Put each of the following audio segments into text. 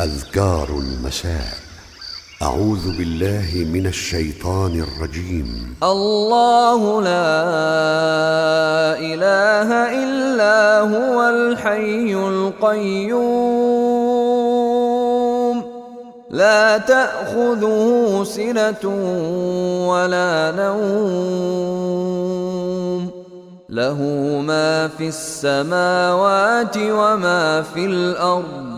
أذكار المساء أعوذ بالله من الشيطان الرجيم. الله لا إله إلا هو الحي القيوم. لا تأخذه سنة ولا نوم. له ما في السماوات وما في الأرض.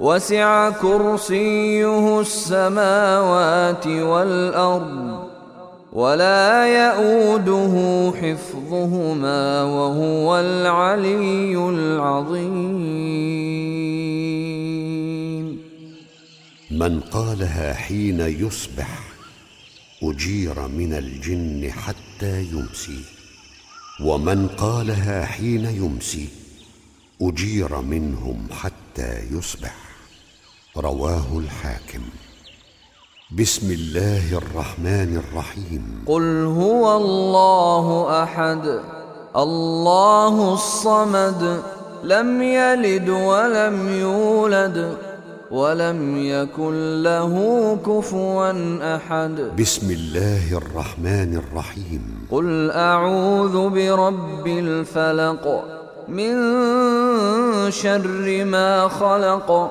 وسع كرسيه السماوات والأرض ولا يئوده حفظهما وهو العلي العظيم. من قالها حين يصبح أجير من الجن حتى يمسي ومن قالها حين يمسي أجير منهم حتى يصبح. رواه الحاكم. بسم الله الرحمن الرحيم. قل هو الله أحد الله الصمد لم يلد ولم يولد ولم يكن له كفوا أحد. بسم الله الرحمن الرحيم. قل أعوذ برب الفلق من شر ما خلق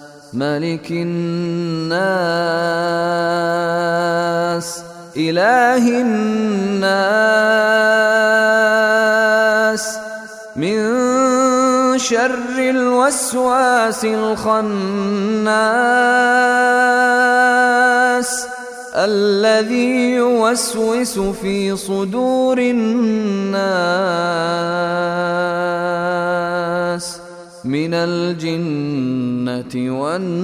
ملك الناس إله الناس. من شر الوسواس الخناس الذي يوسوس في صدور الناس. من الجنة والناس.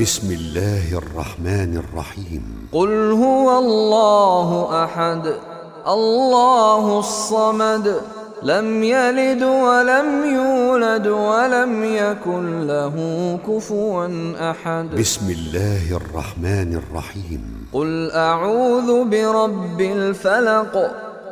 بسم الله الرحمن الرحيم. قل هو الله أحد الله الصمد لم يلد ولم يولد ولم يكن له كفوا أحد. بسم الله الرحمن الرحيم. قل أعوذ برب الفلق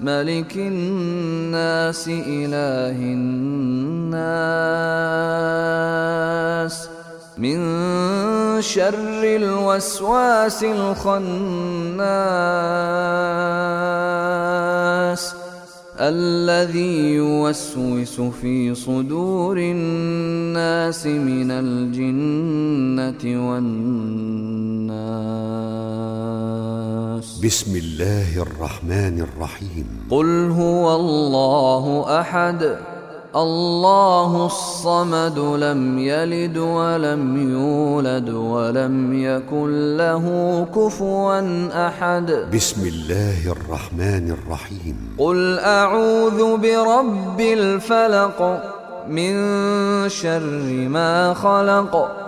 ملك الناس إله الناس. من شر الوسواس الخناس. الذي يوسوس في صدور الناس من الجنة والناس. بسم الله الرحمن الرحيم. قل هو الله أحد. الله الصمد لم يلد ولم يولد ولم يكن له كفوا أحد. بسم الله الرحمن الرحيم. قل أعوذ برب الفلق من شر ما خلق.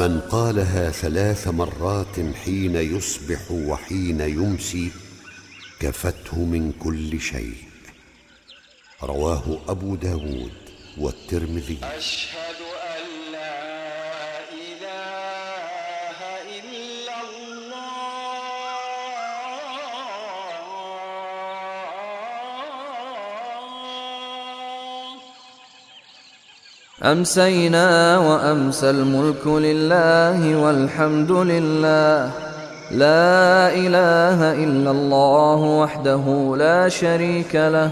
من قالها ثلاث مرات حين يصبح وحين يمسي كفته من كل شيء. رواه أبو داود والترمذي. أشهد أمسينا وأمسى الملك لله والحمد لله. لا إله إلا الله وحده لا شريك له.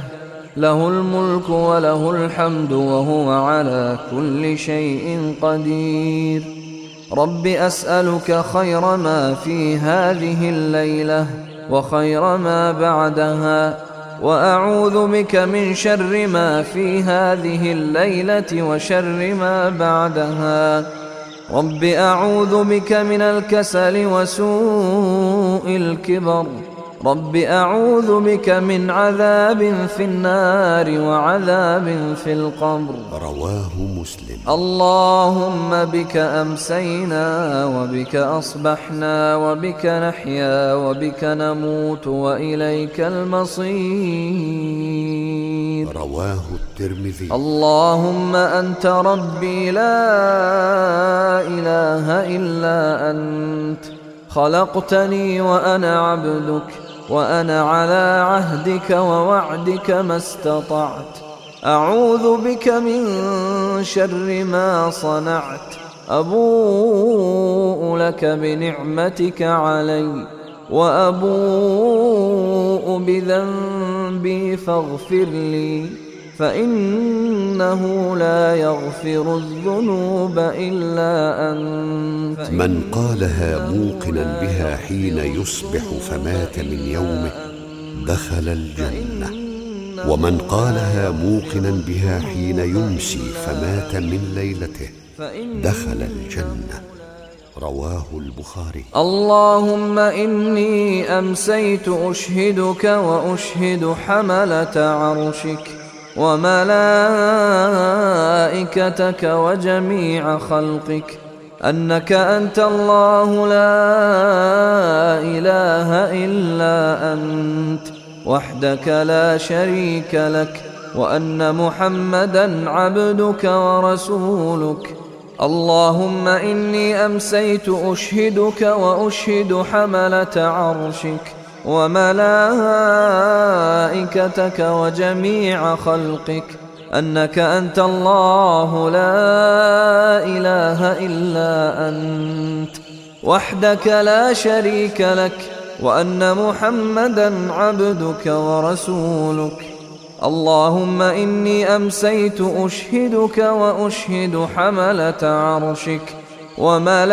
له الملك وله الحمد وهو على كل شيء قدير. رب أسألك خير ما في هذه الليلة وخير ما بعدها. وأعوذ بك من شر ما في هذه الليلة وشر ما بعدها. رب أعوذ بك من الكسل وسوء الكبر. رب أعوذ بك من عذاب في النار وعذاب في القبر. رواه مسلم. اللهم بك أمسينا وبك أصبحنا وبك نحيا وبك نموت وإليك المصير. رواه الترمذي. اللهم أنت ربي لا إله إلا أنت. خلقتني وأنا عبدك. وأنا على عهدك ووعدك ما استطعت. أعوذ بك من شر ما صنعت. أبوء لك بنعمتك علي. وأبوء بذنبي فاغفر لي. فإنه لا يغفر الذنوب إلا أنت. من قالها موقنا بها حين يصبح فمات من يومه دخل الجنة. ومن قالها موقنا بها حين يمسي فمات من ليلته دخل الجنة. رواه البخاري. اللهم إني أمسيت أشهدك وأشهد حملة عرشك. وملائكتك وجميع خلقك أنك أنت الله لا إله إلا أنت وحدك لا شريك لك وأن محمدا عبدك ورسولك. اللهم إني أمسيت أشهدك وأشهد حملة عرشك. وملائكتك وجميع خلقك أنك أنت الله لا إله إلا أنت وحدك لا شريك لك وأن محمدا عبدك ورسولك. اللهم إني أمسيت أشهدك وأشهد حملة عرشك. وملائكتك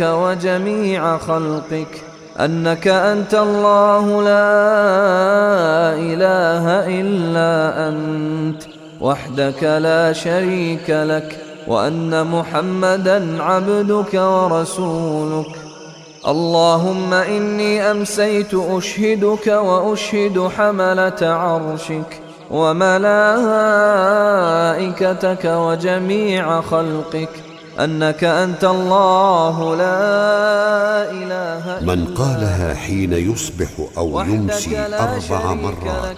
وجميع خلقك أنك أنت الله لا إله إلا أنت وحدك لا شريك لك وأن محمدا عبدك ورسولك. اللهم إني أمسيت أشهدك وأشهد حملة عرشك وملائكتك وجميع خلقك أنك أنت الله لا إله إلا من قالها حين يصبح أو يمسي أربع مرات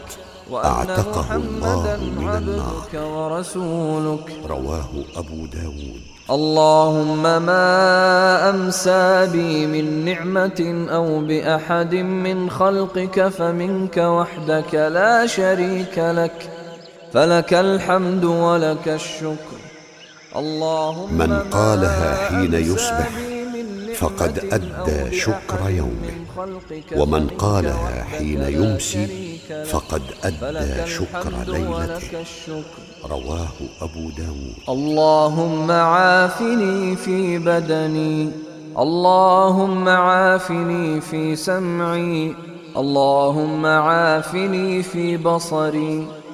أعتقه الله محمداً من النار. عبدك ورسولك. رواه أبو داود. اللهم ما أمسى بي من نعمة أو بأحد من خلقك فمنك وحدك لا شريك لك. فلك الحمد ولك الشكر. اللهم من قالها حين يصبح فقد أدى شكر يومه. ومن قالها حين يمسي. فقد أدى شكر ليلته رواه أبو داود. اللهم عافني في بدني. اللهم عافني في سمعي. اللهم عافني في بصري.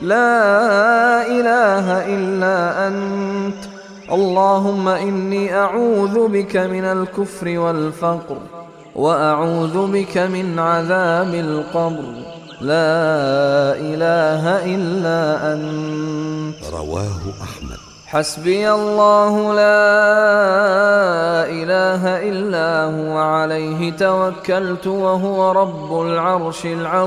لا إله إلا أنت. اللهم إني أعوذ بك من الكفر والفقر وأعوذ بك من عذاب القبر. لا إله إلا أنت. رواه أحمد. حسبي الله لا إله إلا هو عليه توكلت وهو رب العرش العظيم.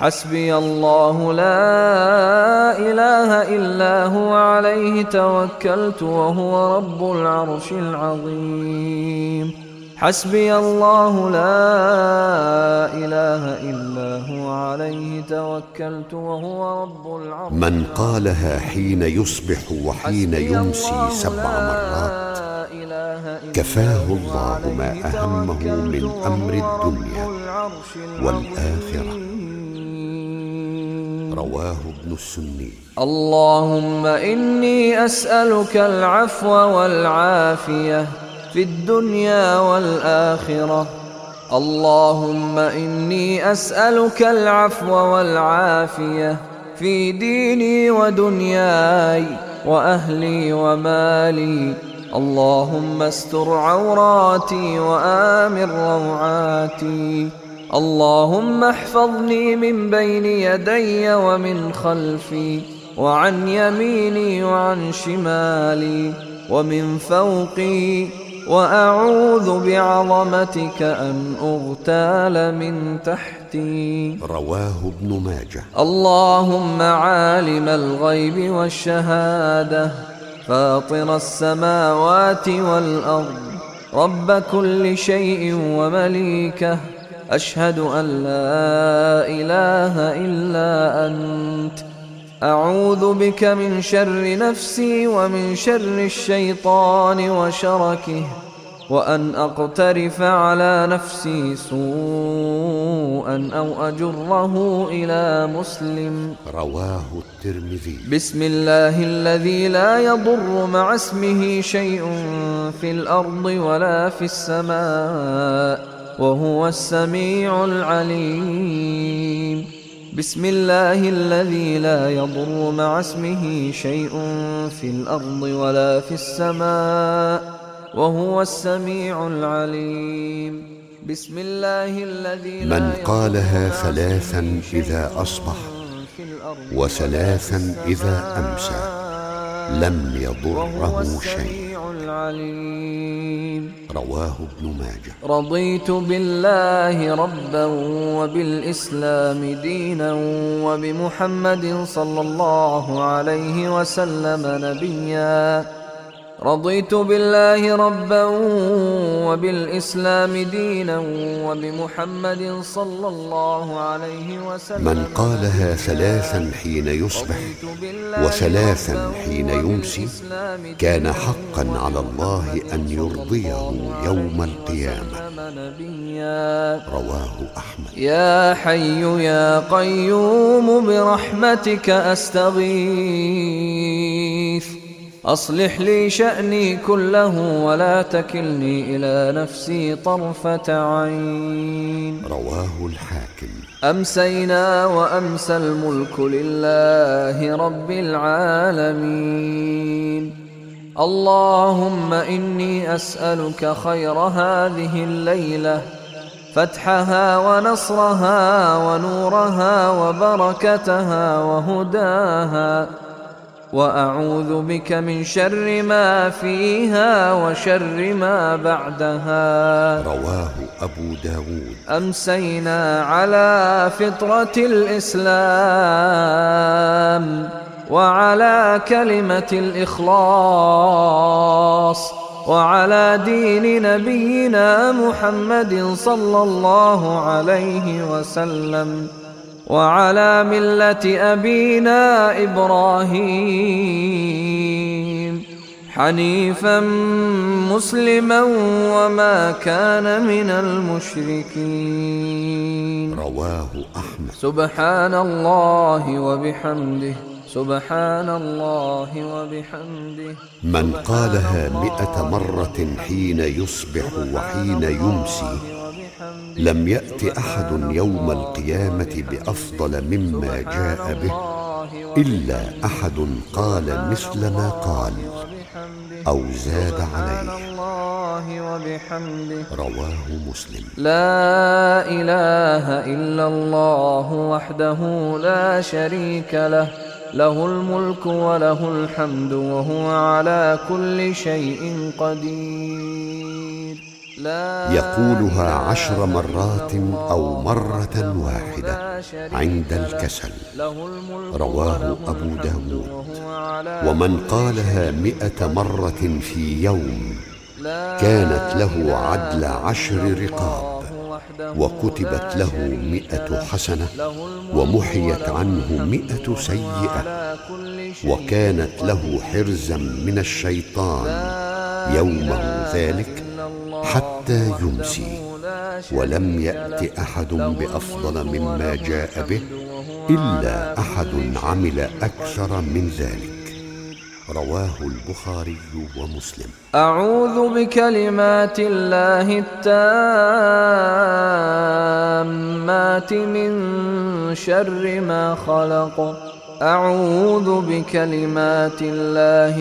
حسبي الله لا إله إلا هو عليه توكلت وهو رب العرش العظيم حسبي الله لا إله إلا هو عليه توكلت وهو رب العرش من قالها حين يصبح وحين يمسي سبع مرات كفاه الله ما توكلت من رب الدنيا. العظيم. رواه ابن السني. اللهم إني أسألك العفو والعافية في الدنيا والآخرة. اللهم إني أسألك العفو والعافية في ديني ودنياي وأهلي ومالي. اللهم استر عوراتي وآمن روعاتي. اللهم احفظني من بين يدي ومن خلفي وعن يميني وعن شمالي ومن فوقي وأعوذ بعظمتك أن أغتال من تحتي. رواه ابن ماجه. اللهم عالم الغيب والشهادة فاطر السماوات والأرض رب كل شيء ومليكه أشهد أن لا إله إلا أنت. أعوذ بك من شر نفسي ومن شر الشيطان وشركه وأن أقترف على نفسي سوءا أو أجره إلى مسلم. رواه الترمذي. بسم الله الذي لا يضر مع اسمه شيء في الأرض ولا في السماء. وهو السميع العليم. بسم الله الذي لا يضر مع اسمه شيء في الأرض ولا في السماء وهو السميع العليم. بسم الله الذي لا من قالها ثلاثا إذا أصبح الأرض وثلاثا إذا أمسى. لم يضره شيء. العليم. رواه ابن ماجه. رضيت بالله ربا وبالإسلام دينا وبمحمد صلى الله عليه وسلم نبيا. رضيت بالله ربا وبالإسلام دينا وبمحمد صلى الله عليه وسلم. من قالها ثلاثا حين يصبح وثلاثا حين يمسي كان حقا على الله أن يرضيه يوم القيامة. رواه أحمد. يا حي يا قيوم برحمتك أستغيث. أصلح لي شأني كله ولا تكلني إلى نفسي طرفة عين. رواه الحاكم. أمسينا وأمسى الملك لله رب العالمين. اللهم إني أسألك خير هذه الليلة فتحها ونصرها ونورها وبركتها وهداها. وأعوذ بك من شر ما فيها وشر ما بعدها. رواه أبو داود. أمسينا على فطرة الإسلام وعلى كلمة الإخلاص وعلى دين نبينا محمد صلى الله عليه وسلم. وعلى ملة أبينا إبراهيم. حنيفا مسلما وما كان من المشركين. رواه أحمد. سبحان الله وبحمده. سبحان الله وبحمده. من قالها مئة مرة حين يصبح وحين يمسي لم يأت أحد يوم القيامة بأفضل مما جاء به إلا أحد قال مثل ما قال أو زاد عليه. رواه مسلم. لا إله إلا الله وحده لا شريك له له الملك وله الحمد وهو على كل شيء قدير. يقولها عشر مرات أو مرة واحدة عند الكسل. رواه أبو داود. ومن قالها مئة مرة في يوم كانت له عدل عشر رقاب. وكتبت له مئة حسنة ومحيت عنه مئة سيئة. وكانت له حرزا من الشيطان. يومه ذلك حتى يمسي ولم يأت أحد بأفضل مما جاء به إلا أحد عمل أكثر من ذلك. رواه البخاري ومسلم. أعوذ بكلمات الله التامات من شر ما خلق. أعوذ بكلمات الله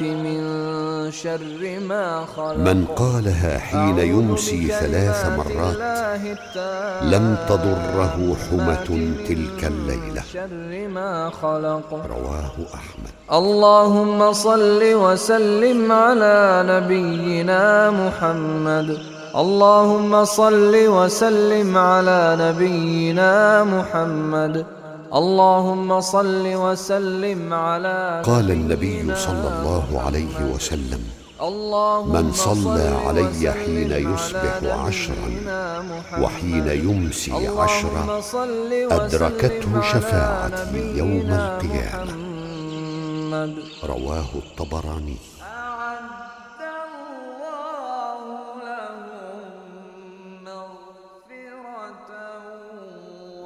التامات من شر ما خلق. من قالها حين يمسي ثلاث مرات لم تضره حمة تلك الليلة. شر ما خلق. رواه أحمد. اللهم صل وسلم على نبينا محمد. اللهم صل وسلم على نبينا محمد. اللهم صل وسلم على قال النبي صلى الله عليه وسلم من صلى صل علي حين يصبح عشرا. وحين يمسي عشرا أدركته شفاعتي يوم القيامة. رواه الطبراني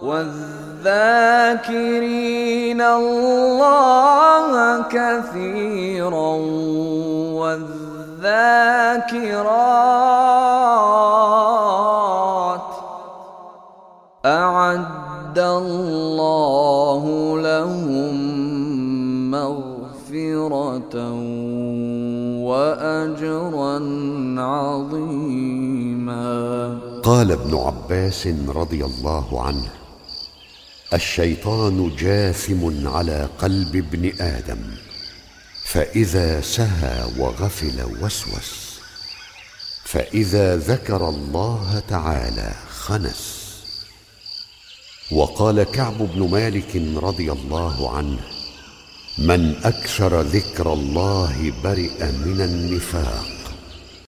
والذاكرين الله كثيرا والذاكرات أعد الله لهم مغفرة وأجرا عظيما. قال ابن عباس رضي الله عنه الشيطان جاثم على قلب ابن آدم فإذا سهى وغفل وسوس فإذا ذكر الله تعالى خنس. وقال كعب بن مالك رضي الله عنه من أكثر ذكر الله برئ من النفاق